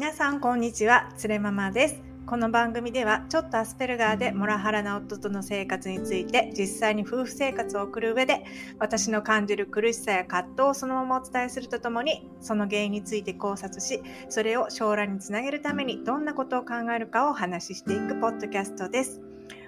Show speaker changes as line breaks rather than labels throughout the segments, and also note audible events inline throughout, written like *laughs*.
皆さんこんにちはつれママですこの番組ではちょっとアスペルガーでモラハラな夫との生活について実際に夫婦生活を送る上で私の感じる苦しさや葛藤をそのままお伝えするとともにその原因について考察しそれを将来につなげるためにどんなことを考えるかをお話ししていくポッドキャストです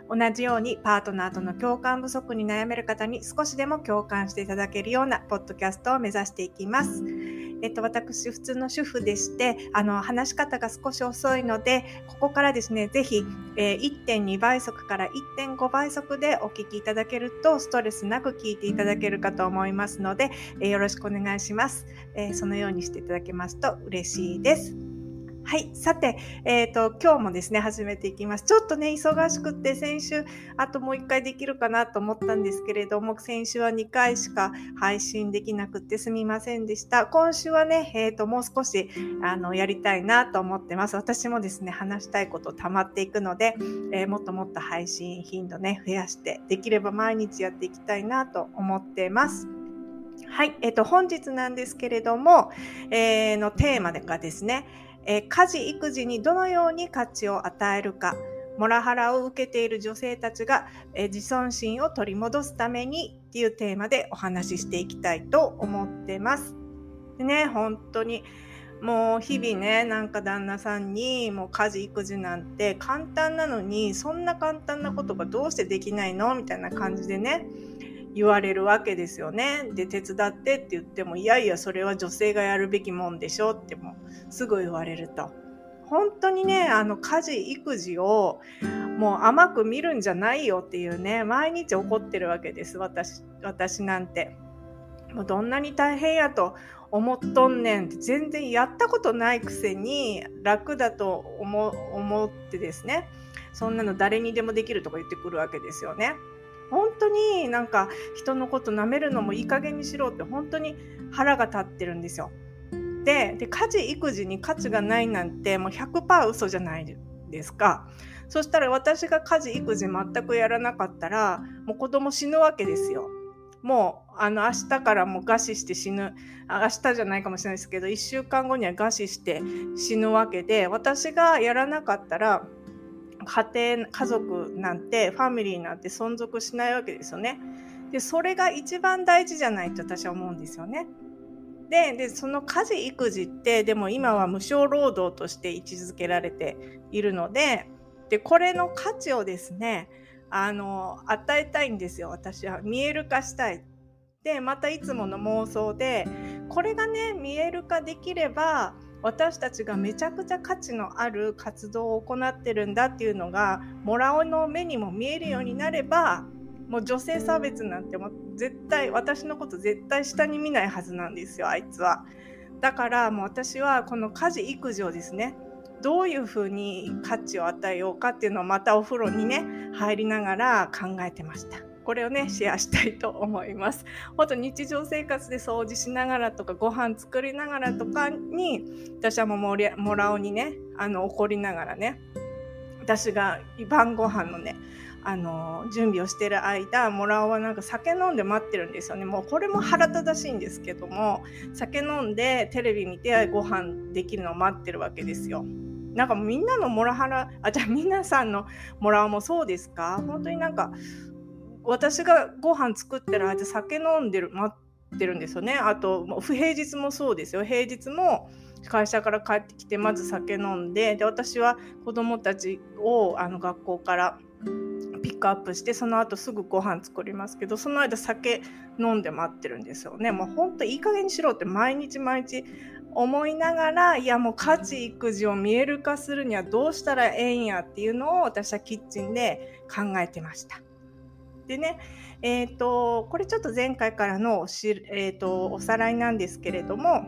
同じようにパートナーとの共感不足に悩める方に少しでも共感していただけるようなポッドキャストを目指していきます。えっと、私、普通の主婦でして、あの、話し方が少し遅いので、ここからですね、ぜひ、えー、1.2倍速から1.5倍速でお聞きいただけると、ストレスなく聞いていただけるかと思いますので、えー、よろしくお願いします、えー、そのようにしていただけますと嬉しいです。はい。さて、えっ、ー、と、今日もですね、始めていきます。ちょっとね、忙しくって先週、あともう一回できるかなと思ったんですけれども、先週は2回しか配信できなくってすみませんでした。今週はね、えっ、ー、と、もう少し、あの、やりたいなと思ってます。私もですね、話したいこと溜まっていくので、えー、もっともっと配信頻度ね、増やして、できれば毎日やっていきたいなと思ってます。はい。えっ、と、本日なんですけれども、えー、のテーマがですね、えー、家事育児にどのように価値を与えるかモラハラを受けている女性たちが、えー、自尊心を取り戻すためにっていうテーマでお話ししていきたいと思ってます。でね本当にもう日々ねなんか旦那さんにもう家事育児なんて簡単なのにそんな簡単なことがどうしてできないの？みたいな感じでね言われるわけですよね。で、手伝ってって言っても、いやいや、それは女性がやるべきもんでしょってもすぐ言われると。本当にね、あの、家事、育児をもう甘く見るんじゃないよっていうね、毎日怒ってるわけです、私、私なんて。もうどんなに大変やと思っとんねんって全然やったことないくせに楽だと思ってですねそんなの誰にでもできるとか言ってくるわけですよね。本当になんか人のこと舐めるのもいい加減にしろって本当に腹が立ってるんですよ。でで家事育児に価値がないなんてもう100%嘘じゃないですか。そしたら私が家事育児全くやらなかったらもう子供死ぬわけですよ。もうあの明日からもう餓死して死ぬ明日じゃないかもしれないですけど1週間後には餓死して死ぬわけで私がやらなかったら家庭家族なんてファミリーなんて存続しないわけですよね。でそれが一番大事じゃないと私は思うんですよね。ででその家事育児ってでも今は無償労働として位置づけられているのででこれの価値をですねあの与えたいんですよ私は見える化したい。でまたいつもの妄想でこれがね見える化できれば私たちがめちゃくちゃ価値のある活動を行ってるんだっていうのがもらおの目にも見えるようになればもう女性差別なんても絶対私のこと絶対下に見ないはずなんですよあいつは。だからもう私はこの家事育児をですねどういうふうに価値を与えようかっていうのをまたお風呂にね入りながら考えてました。これをねシェアしたいと思います。本当日常生活で掃除しながらとかご飯作りながらとかに私はもうももらおにねあの怒りながらね私が晩ご飯のねあの準備をしてる間もらおはなんか酒飲んで待ってるんですよねもうこれも腹立たしいんですけども酒飲んでテレビ見てご飯できるのを待ってるわけですよ。なんかみんなのモラハラあじゃあ皆さんのモラオもそうですか？本当になんか私がご飯作ってる間酒飲んでる待ってるんですよね。あと不平日もそうですよ。平日も会社から帰ってきてまず酒飲んでで私は子供たちをあの学校からピックアップしてその後すぐご飯作りますけどその間酒飲んで待ってるんですよね。もうほんといい加減にしろって毎日毎日思いながらいやもう家事育児を見える化するにはどうしたらええんやっていうのを私はキッチンで考えてました。でね、えーと、これちょっと前回からのし、えーと、おさらいなんですけれども、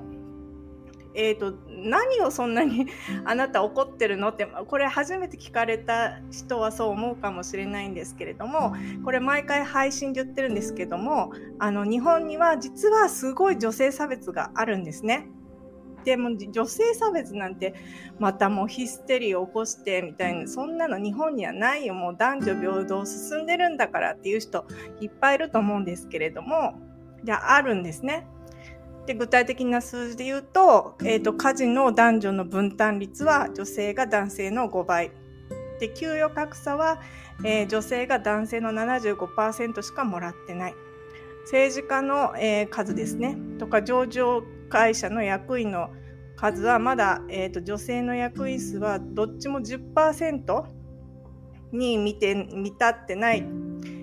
えーと、何をそんなに *laughs* あなた怒ってるのってこれ初めて聞かれた人はそう思うかもしれないんですけれどもこれ毎回配信で言ってるんですけどもあの日本には実はすごい女性差別があるんですね。でも女性差別なんてまたもうヒステリーを起こしてみたいなそんなの日本にはないよ。もう男女平等進んでるんだからっていう人いっぱいいると思うんですけれどもじゃああるんですね。で具体的な数字で言うと,、えーと、家事の男女の分担率は女性が男性の5倍。で給与格差は、えー、女性が男性の75%しかもらってない。政治家の、えー、数ですね。とか上場会社の役員の数はまだ、えーと、女性の役員数はどっちも10%に見て見たってない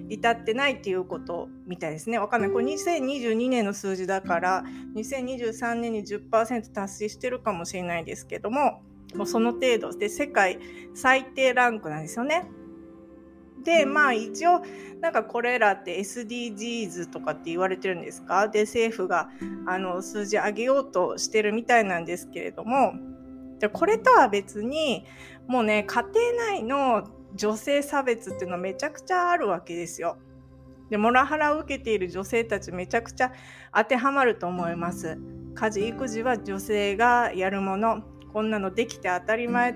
至ってないっていうことみたいですね。わかんない。これ2022年の数字だから、2023年に10%達成してるかもしれないですけども、もうその程度で世界最低ランクなんですよね。で、まあ一応、なんかこれらって SDGs とかって言われてるんですか？で、政府があの数字上げようとしてるみたいなんですけれども、でこれとは別に、もうね、家庭内の女性差別っていうのはめちゃくちゃあるわけですよ。で、モラハラを受けている女性たちめちゃくちゃ当てはまると思います。家事、育児は女性がやるもの。こんなのできて当たり前。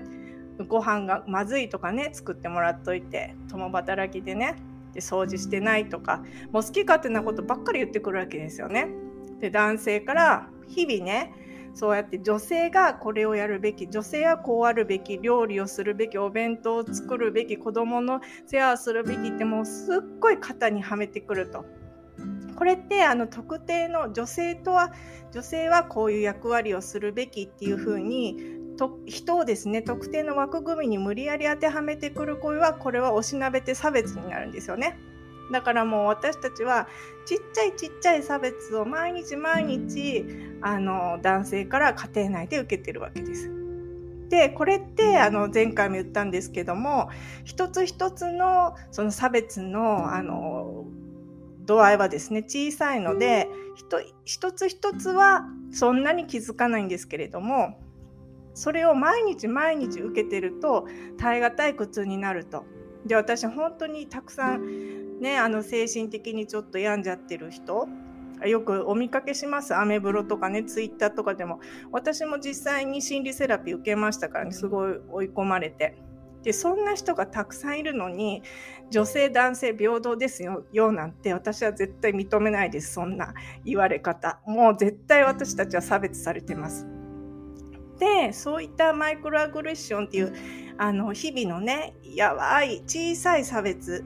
ご飯がまずいとかね、作ってもらっといて、共働きでね、で掃除してないとか、もう好き勝手なことばっかり言ってくるわけですよね。で、男性から日々ね、そうやって女性がこれをやるべき女性はこうあるべき料理をするべきお弁当を作るべき子供の世話をするべきってもうすっごい肩にはめてくると。これってあの特定の女性とは女性はこういう役割をするべきっていうふうにと人をですね特定の枠組みに無理やり当てはめてくる声はこれはおしなべて差別になるんですよね。だからもう私たちはちっちゃいちっちゃい差別を毎日毎日あの男性から家庭内で受けてるわけです。でこれってあの前回も言ったんですけども一つ一つのその差別のあの度合いはですね小さいので一つ一つはそんなに気づかないんですけれどもそれを毎日毎日受けてると耐え難い苦痛になると。で私本当にたくさんねあの精神的にちょっと病んじゃってる人よくお見かけします。アメブロとかねツイッターとかでも。私も実際に心理セラピー受けましたからねすごい追い込まれて。でそんな人がたくさんいるのに女性男性平等ですよよなんて私は絶対認めないですそんな言われ方。もう絶対私たちは差別されてますでそういったマイクロアグレッションっていうあの日々のねやばい小さい差別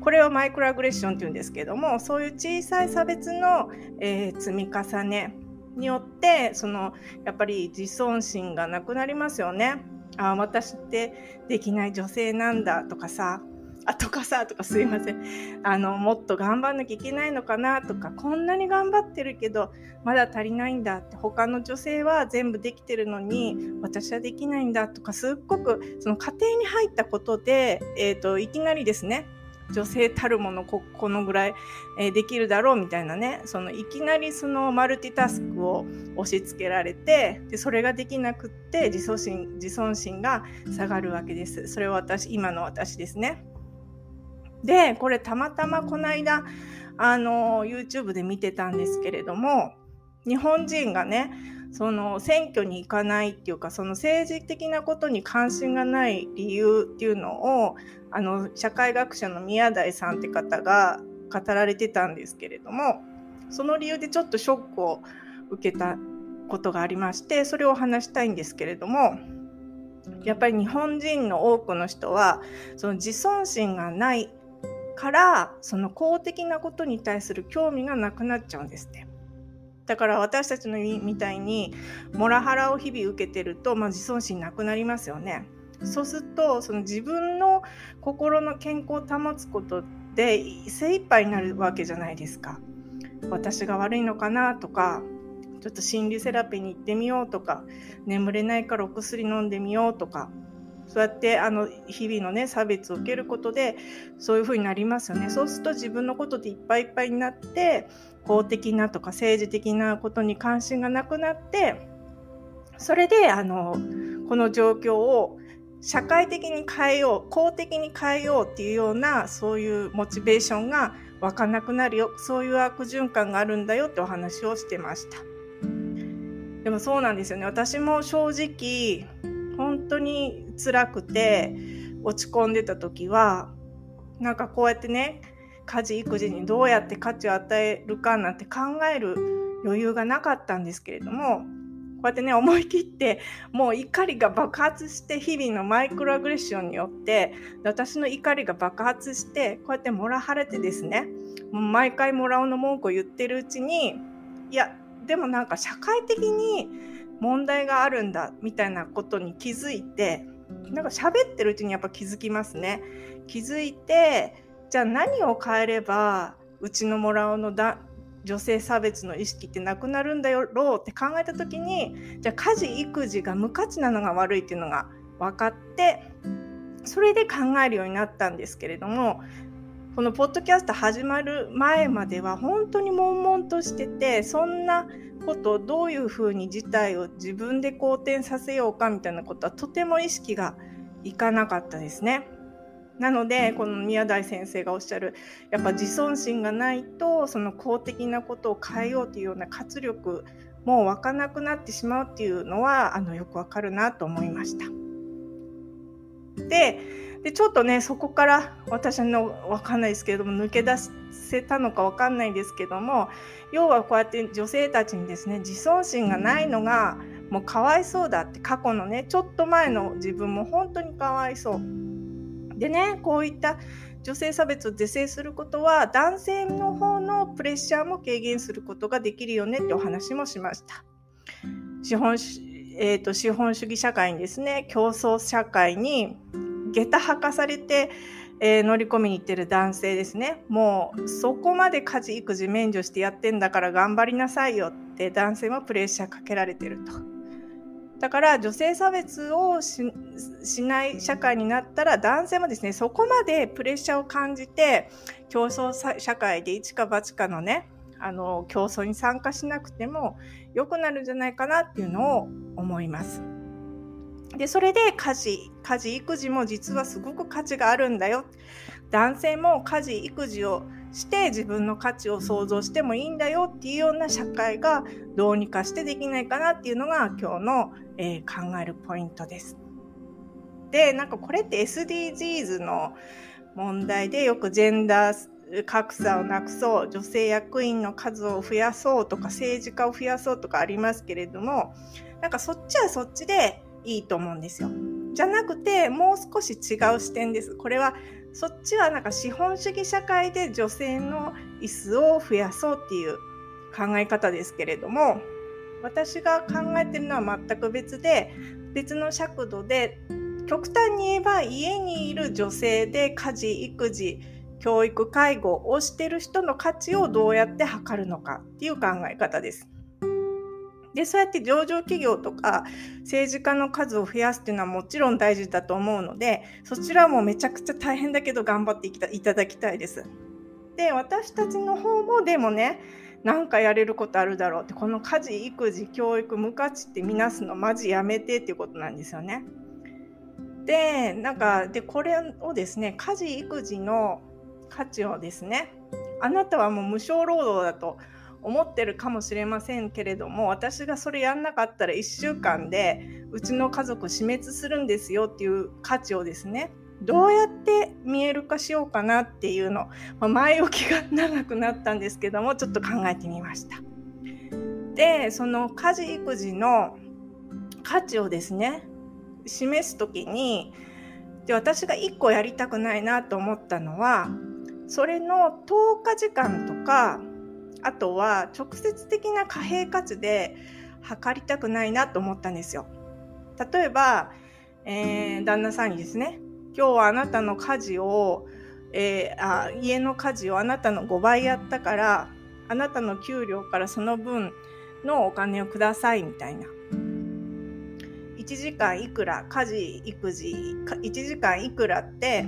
これをマイクロアグレッションっていうんですけどもそういう小さい差別の、えー、積み重ねによってそのやっぱり自尊心がなくなりますよね。あ私ってできない女性なんだとかさあとかさとかすいません。あのもっと頑張んなきゃいけないのかなとかこんなに頑張ってるけどまだ足りないんだって他の女性は全部できてるのに私はできないんだとかすっごくその家庭に入ったことで、えーと、いきなりですね女性たるものここのぐらい、えー、できるだろうみたいなねそのいきなりそのマルチタスクを押し付けられてでそれができなくって自尊心自尊心が下がるわけです。それは私今の私ですねで、これたまたまこの間、あの、YouTube で見てたんですけれども、日本人がね、その選挙に行かないっていうか、その政治的なことに関心がない理由っていうのを、あの、社会学者の宮台さんって方が語られてたんですけれども、その理由でちょっとショックを受けたことがありまして、それを話したいんですけれども、やっぱり日本人の多くの人はその自尊心がないからその公的なことに対する興味がなくなっちゃうんですって。だから私たちのみたいにモラハラを日々受けてると、まあ、自尊心なくなりますよね。そうするとその自分の心の健康を保つことで精一杯になるわけじゃないですか。私が悪いのかなとかちょっと心理セラピーに行ってみようとか眠れないからお薬飲んでみようとかそうやってあの日々のね差別を受けることでそういう風になりますよね。そうすると自分のことでいっぱいいっぱいになって公的なとか政治的なことに関心がなくなってそれであのこの状況を社会的に変えよう公的に変えようっていうようなそういうモチベーションが湧かなくなるよ。そういう悪循環があるんだよってお話をしてました。でもそうなんですよね。私も正直本当に辛くて落ち込んでた時はなんかこうやってね家事育児にどうやって価値を与えるかなんて考える余裕がなかったんですけれどもこうやってね思い切ってもう怒りが爆発して日々のマイクロアグレッションによって私の怒りが爆発してこうやってモラハレてですねもう毎回モラオの文句を言ってるうちにいやでもなんか社会的に問題があるんだみたいなことに気づいてなんか喋ってるうちにやっぱ気づきますね。気づいてじゃあ何を変えればうちのモラオのだ女性差別の意識ってなくなるんだろうって考えた時にじゃあ家事育児が無価値なのが悪いっていうのが分かってそれで考えるようになったんですけれどもこのポッドキャスト始まる前までは本当に悶々としててそんなことをどういうふうに事態を自分で好転させようかみたいなことはとても意識がいかなかったですね。なのでこの宮台先生がおっしゃるやっぱ自尊心がないとその公的なことを変えようというような活力もう湧かなくなってしまうっていうのはあのよくわかるなと思いました。ででちょっとねそこから私の分かんないですけれども抜け出せたのか分かんないんですけども要はこうやって女性たちにですね自尊心がないのがもうかわいそうだって過去のねちょっと前の自分も本当にかわいそう。でねこういった女性差別を是正することは男性の方のプレッシャーも軽減することができるよねってお話もしました。資本,、えーと、資本主義社会にですね競争社会に下駄履かされて、えー、乗り込みに行ってる男性ですねもうそこまで家事育児免除してやってんだから頑張りなさいよって男性もプレッシャーかけられてると。だから女性差別をしない社会になったら男性もですねそこまでプレッシャーを感じて競争社会で一か八かのねあの競争に参加しなくても良くなるんじゃないかなっていうのを思います。でそれで家事家事育児も実はすごく価値があるんだよ男性も家事育児をして自分の価値を想像してもいいんだよっていうような社会がどうにかしてできないかなっていうのが今日の、えー、考えるポイントです。でなんかこれって SDGs の問題でよくジェンダー格差をなくそう女性役員の数を増やそうとか政治家を増やそうとかありますけれどもなんかそっちはそっちでいいと思うんですよ。じゃなくてもう少し違う視点です。これはそっちはなんか資本主義社会で女性の椅子を増やそうっていう考え方ですけれども私が考えてるのは全く別で別の尺度で極端に言えば家にいる女性で家事育児教育介護をしてる人の価値をどうやって測るのかっていう考え方です。でそうやって上場企業とか政治家の数を増やすっていうのはもちろん大事だと思うのでそちらもめちゃくちゃ大変だけど頑張っていただきたいです。で私たちの方もでもねなんかやれることあるだろうってこの家事育児教育無価値ってみなすのマジやめてっていうことなんですよね。でなんかでこれをですね家事育児の価値をですねあなたはもう無償労働だと思ってるかもしれませんけれども私がそれやんなかったら1週間でうちの家族死滅するんですよっていう価値をですねどうやって見える化しようかなっていうの、まあ、前置きが長くなったんですけどもちょっと考えてみました。でその家事育児の価値をですね示す時にで私が1個やりたくないなと思ったのはそれの10日時間とかあとは直接的な貨幣価値で測りたくないなと思ったんですよ。例えば、えー、旦那さんにですね今日はあなたの家事を、えー、あ家の家事をあなたの5倍やったからあなたの給料からその分のお金をくださいみたいな。1時間いくら家事育児1時間いくらって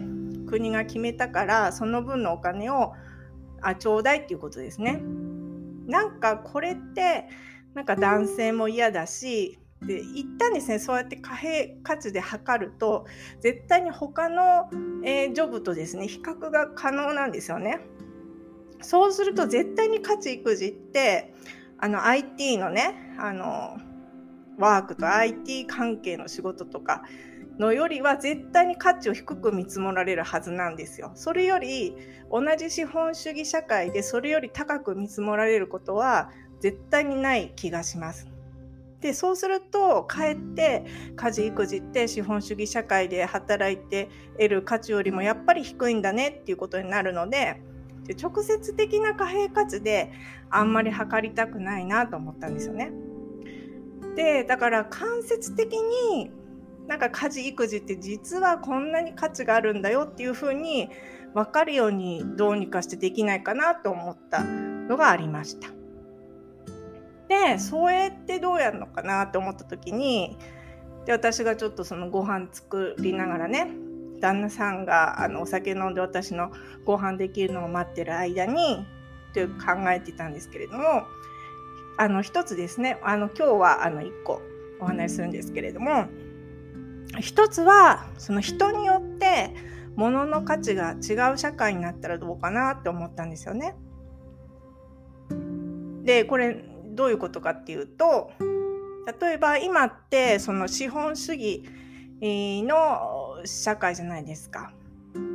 国が決めたからその分のお金をあちょうだいっていうことですね。なんかこれってなんか男性も嫌だしで一旦ですねそうやって貨幣価値で測ると絶対に他の、えー、ジョブとですね比較が可能なんですよね。そうすると絶対に価値育児ってあの IT のねあのワークと IT 関係の仕事とかのよりは絶対に価値を低く見積もられるはずなんですよ。それより同じ資本主義社会でそれより高く見積もられることは絶対にない気がします。でそうするとかえって家事育児って資本主義社会で働いて得る価値よりもやっぱり低いんだねっていうことになるのでで直接的な貨幣価値であんまり測りたくないなと思ったんですよね。でだから間接的になんか家事育児って実はこんなに価値があるんだよっていうふうに分かるようにどうにかしてできないかなと思ったのがありました。でそれってどうやるのかなって思った時にで私がちょっとそのご飯作りながらね旦那さんがあのお酒飲んで私のご飯できるのを待ってる間にという考えてたんですけれどもあの一つですねあの今日はあの1個お話しするんですけれども一つはその人によって物の価値が違う社会になったらどうかなって思ったんですよね。でこれどういうことかっていうと例えば今ってその資本主義の社会じゃないですか。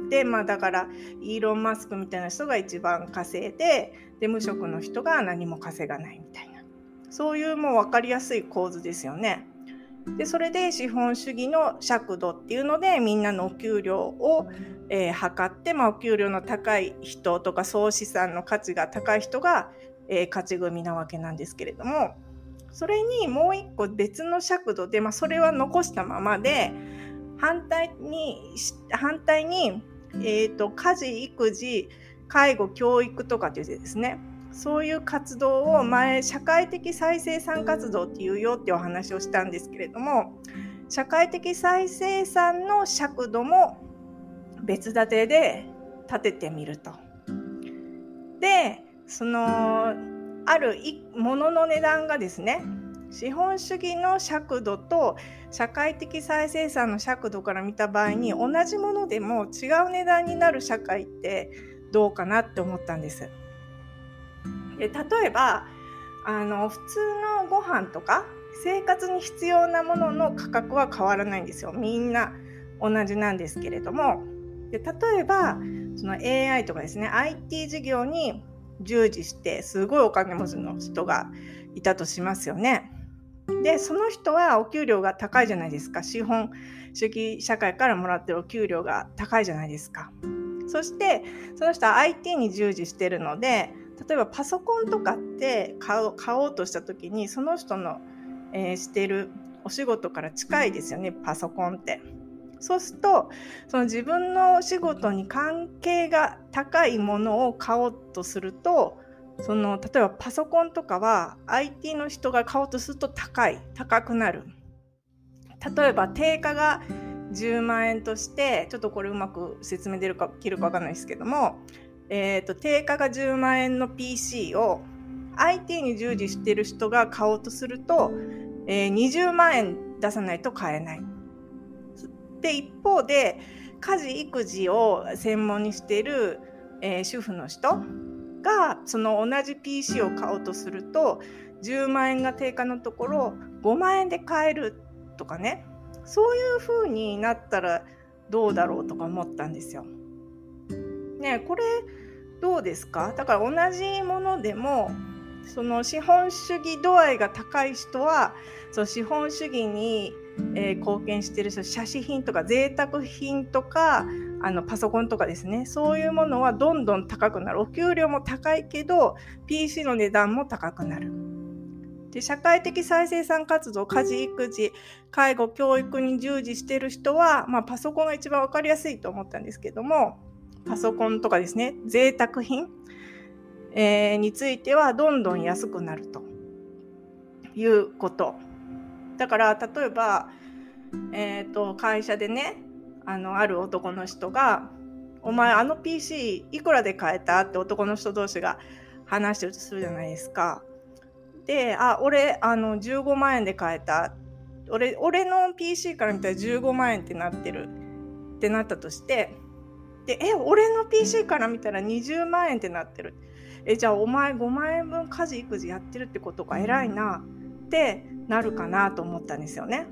でまあだからイーロン・マスクみたいな人が一番稼いでで無職の人が何も稼がないみたいなそういうもう分かりやすい構図ですよね。でそれで資本主義の尺度っていうのでみんなのお給料を、えー、測って、まあ、お給料の高い人とか総資産の価値が高い人が、えー、勝ち組なわけなんですけれどもそれにもう一個別の尺度で、まあ、それは残したままで反対に反対に、えーと、家事育児介護教育とかっていうですねそういう活動を前社会的再生産活動っていうよってお話をしたんですけれども社会的再生産の尺度も別立てで立ててみると。でそのあるものの値段がですね資本主義の尺度と社会的再生産の尺度から見た場合に同じものでも違う値段になる社会ってどうかなって思ったんです。で例えばあの普通のご飯とか生活に必要なものの価格は変わらないんですよみんな同じなんですけれどもで例えばその AI とかですね IT 事業に従事してすごいお金持ちの人がいたとしますよね。でその人はお給料が高いじゃないですか資本主義社会からもらってるお給料が高いじゃないですか。そしてその人は IT に従事してるので例えばパソコンとかって買お買おうとした時にその人の、えー、してるお仕事から近いですよねパソコンって。そうするとその自分のお仕事に関係が高いものを買おうとするとその例えばパソコンとかは IT の人が買おうとすると高い高くなる例えば定価が10万円としてちょっとこれうまく説明出るか切るか分かんないですけどもえーと、定価が10万円の PC を IT に従事してる人が買おうとすると、えー、20万円出さないと買えない。で一方で家事育児を専門にしている、えー、主婦の人がその同じ PC を買おうとすると10万円が定価のところ5万円で買えるとかねそういう風になったらどうだろうとか思ったんですよ。ねこれどうですか？だから同じものでもその資本主義度合いが高い人はその資本主義に、えー、貢献してる人写真品とか贅沢品とかあのパソコンとかですね。そういうものはどんどん高くなる。お給料も高いけど PC の値段も高くなる。で社会的再生産活動家事育児介護教育に従事してる人は、まあ、パソコンが一番分かりやすいと思ったんですけどもパソコンとかですね、贅沢品、えー、についてはどんどん安くなるということ。だから例えば、えーと、会社でねあのある男の人が「お前あの PC いくらで買えた?」って男の人同士が話してるとするじゃないですか。で「あ俺あの15万円で買えた」俺俺の PC から見たら15万円ってなってるってなったとしてで、え、俺の PC から見たら20万円ってなってる。え、じゃあお前5万円分家事育児やってるってことか偉いなってなるかなと思ったんですよね。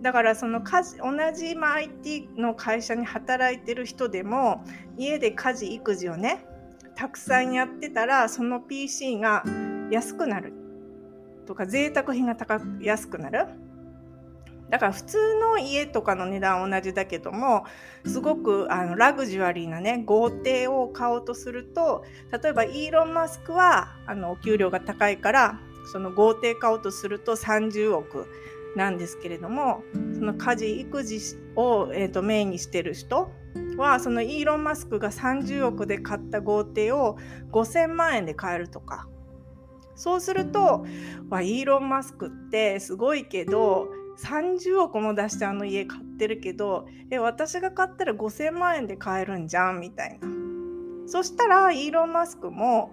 だからその家事同じ IT の会社に働いてる人でも家で家事育児をねたくさんやってたらその PC が安くなるとか贅沢品が高安くなるだから普通の家とかの値段同じだけどもすごくあのラグジュアリーなね豪邸を買おうとすると例えばイーロン・マスクはあのお給料が高いからその豪邸買おうとすると30億なんですけれどもその家事育児を、えーと、メインにしてる人はそのイーロン・マスクが30億で買った豪邸を5000万円で買えるとか。そうするとイーロン・マスクってすごいけど30億も出してあの家買ってるけどえ私が買ったら5000万円で買えるんじゃんみたいな。そしたらイーロン・マスクも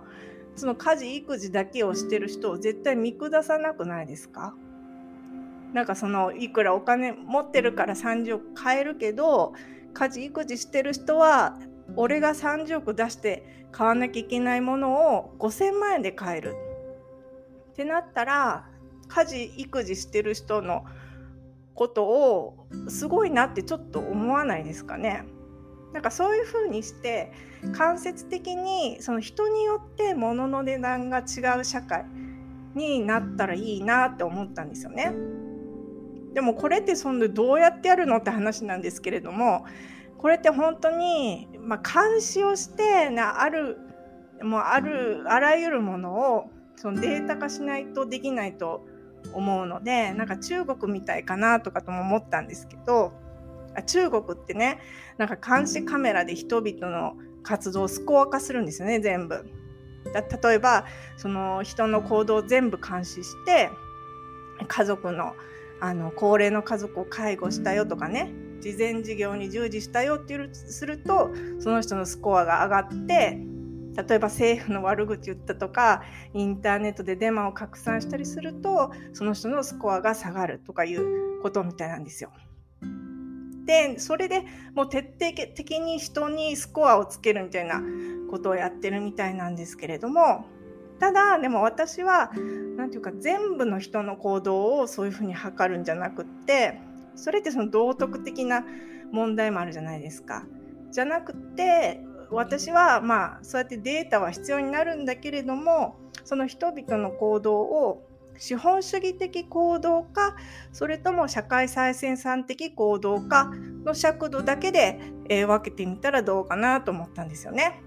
その家事育児だけをしてる人を絶対見下さなくないですか？なんかそのいくらお金持ってるから30億買えるけど家事育児してる人は俺が30億出して買わなきゃいけないものを5000万円で買える。ってなったら家事育児してる人のことをすごいなってちょっと思わないですかね。なんかそういうふうにして間接的にその人によって物の値段が違う社会になったらいいなって思ったんですよね。でもこれってそんでどうやってやるのって話なんですけれどもこれって本当に、まあ、監視をしてなあるもうあるあらゆるものをそのデータ化しないとできないと思うのでなんか中国みたいかなとかとも思ったんですけど中国ってねなんか監視カメラで人々の活動をスコア化するんですよね全部。だ例えばその人の行動を全部監視して家族のあの高齢の家族を介護したよとかね慈善事業に従事したよっていうするとその人のスコアが上がって例えば政府の悪口言ったとかインターネットでデマを拡散したりするとその人のスコアが下がるとかいうことみたいなんですよ。でそれでもう徹底的に人にスコアをつけるみたいなことをやってるみたいなんですけれどもただでも私は何て言うか全部の人の行動をそういうふうに測るんじゃなくってそれってその道徳的な問題もあるじゃないですか。じゃなくて私はまあそうやってデータは必要になるんだけれどもその人々の行動を資本主義的行動かそれとも社会再生産的行動かの尺度だけで、えー、分けてみたらどうかなと思ったんですよね。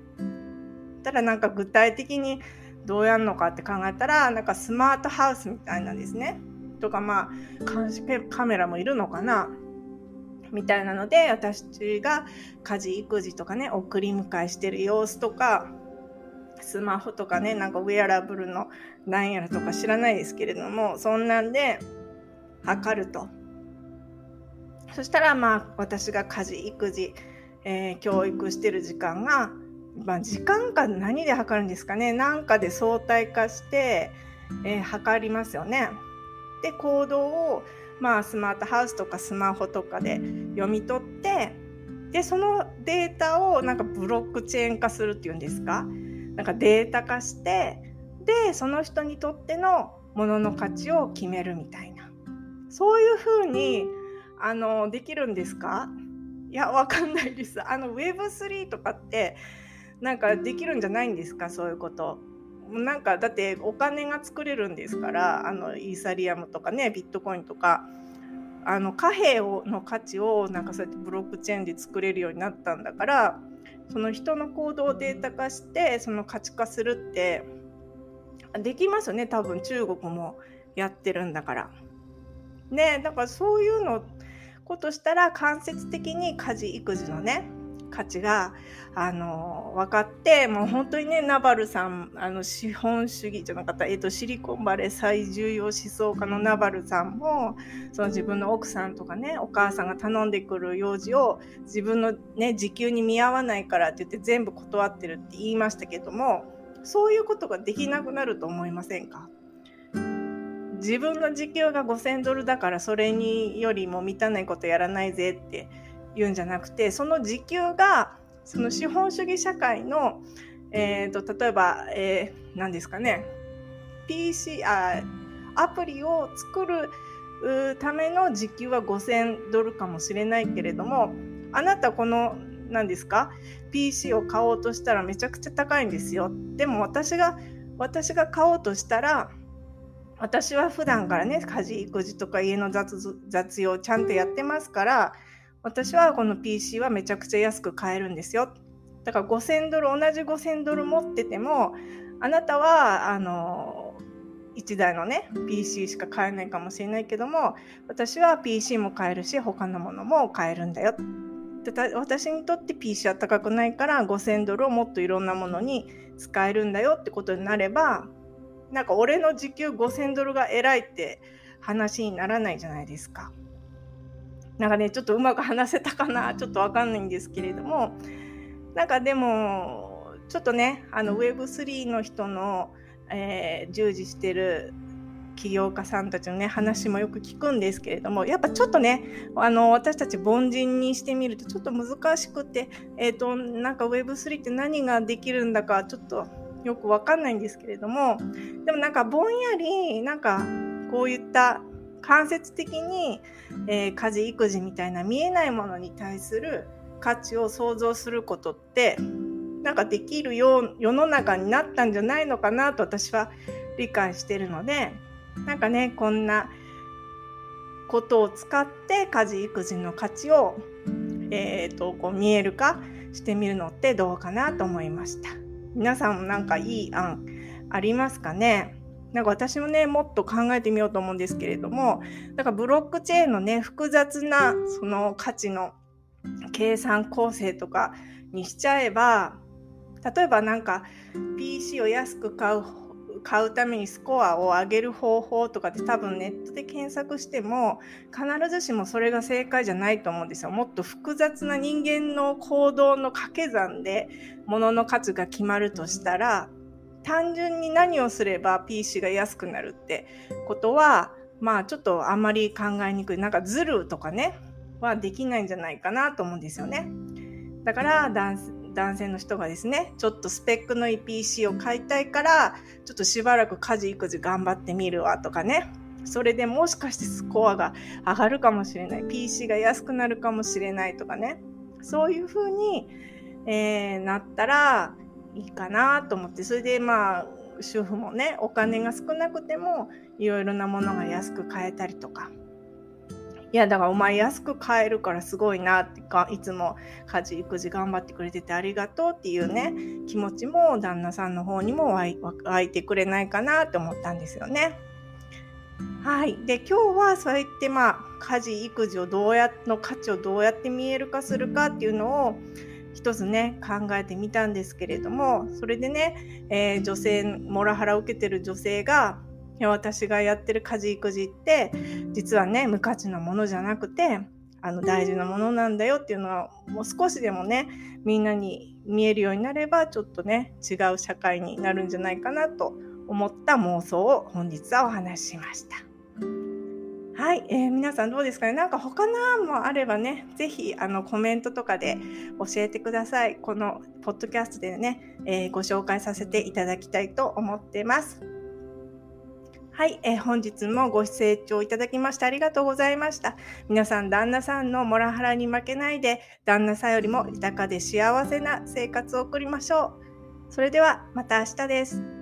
ただなんか具体的にどうやるのかって考えたらなんかスマートハウスみたいなんですね。とかまあ監視カメラもいるのかなみたいなので私が家事育児とかね送り迎えしてる様子とかスマホとかねなんかウェアラブルのなんやらとか知らないですけれどもそんなんで測るとそしたらまあ私が家事育児、えー、教育してる時間が、まあ、時間か何で測るんですかね？なんかで相対化して、えー、測りますよね。で行動をまあ、スマートハウスとかスマホとかで読み取ってでそのデータをなんかブロックチェーン化するっていうんですか？なんかデータ化してでその人にとってのものの価値を決めるみたいな。そういうふうにあのできるんですか？いやわかんないです。あの Web3 とかってなんかできるんじゃないんですか？そういうこと。なんかだってお金が作れるんですからあのイーサリアムとかねビットコインとかあの貨幣をの価値をなんかそうやってブロックチェーンで作れるようになったんだからその人の行動をデータ化してその価値化するってできますよね多分中国もやってるんだから。ねだからそういうのことしたら間接的に家事育児のね価値があの分かってもう本当にねナバルさんあの資本主義じゃなかった、えーと、シリコンバレー最重要思想家のナバルさんもその自分の奥さんとかねお母さんが頼んでくる用事を自分の、ね、時給に見合わないからって言って全部断ってるって言いましたけどもそういうことができなくなると思いませんか？自分の時給が5000ドルだからそれによりも満たないことやらないぜって言うんじゃなくてその時給がその資本主義社会の、えーと、例えば、えー、何ですかね PC あアプリを作るための時給は5000ドルかもしれないけれどもあなたこの何ですか PC を買おうとしたらめちゃくちゃ高いんですよ。でも私が私が買おうとしたら私は普段からね家事育児とか家の雑雑用ちゃんとやってますから私はこの PC はめちゃくちゃ安く買えるんですよだから5000ドル同じ5000ドル持っててもあなたはあの1台のね PC しか買えないかもしれないけども私は PC も買えるし他のものも買えるんだよ私にとって PC は高くないから5000ドルをもっといろんなものに使えるんだよってことになればなんか俺の時給5000ドルが偉いって話にならないじゃないですか。なんかねちょっとうまく話せたかなちょっとわかんないんですけれどもなんかでもちょっとねあの Web3 の人の、えー、従事してる起業家さんたちのね話もよく聞くんですけれどもやっぱちょっとねあの私たち凡人にしてみるとちょっと難しくてえっ、ー、となんか Web3 って何ができるんだかちょっとよくわかんないんですけれどもでもなんかぼんやりなんかこういった間接的に、えー、家事育児みたいな見えないものに対する価値を想像することってなんかできるよう世の中になったんじゃないのかなと私は理解してるのでなんかねこんなことを使って家事育児の価値を、えーと、こう見える化してみるのってどうかなと思いました。皆さんもなんかいい案ありますかね？なんか私もねもっと考えてみようと思うんですけれどもだからブロックチェーンのね複雑なその価値の計算構成とかにしちゃえば例えばなんか PC を安く買う買うためにスコアを上げる方法とかって多分ネットで検索しても必ずしもそれが正解じゃないと思うんですよ。もっと複雑な人間の行動の掛け算で物の価値が決まるとしたら単純に何をすれば PC が安くなるってことはまあちょっとあんまり考えにくい。なんかズルとかねはできないんじゃないかなと思うんですよね。だから男性の人がですねちょっとスペックのいい PC を買いたいからちょっとしばらく家事育児頑張ってみるわとかね。それでもしかしてスコアが上がるかもしれない。PC が安くなるかもしれないとかね。そういうふうに、えー、なったらいいかなと思ってそれでまあ主婦もねお金が少なくてもいろいろなものが安く買えたりとかいやだからお前安く買えるからすごいなってかいつも家事育児頑張ってくれててありがとうっていうね気持ちも旦那さんの方にも湧いてくれないかなって思ったんですよね。はい。で、今日はそうやってまあ家事育児をどうやの価値をどうやって見える化するかっていうのを一つね考えてみたんですけれどもそれでね、えー、女性モラハラを受けてる女性が私がやってる家事育児って実はね無価値なものじゃなくてあの大事なものなんだよっていうのはもう少しでもねみんなに見えるようになればちょっとね違う社会になるんじゃないかなと思った妄想を本日はお話ししました。はい、えー、皆さんどうですかね？なんか他の案もあればね、ぜひあのコメントとかで教えてください。このポッドキャストでね、えー、ご紹介させていただきたいと思ってます。はい、えー、本日もご清聴いただきましてありがとうございました。皆さん、旦那さんのモラハラに負けないで、旦那さんよりも豊かで幸せな生活を送りましょう。それではまた明日です。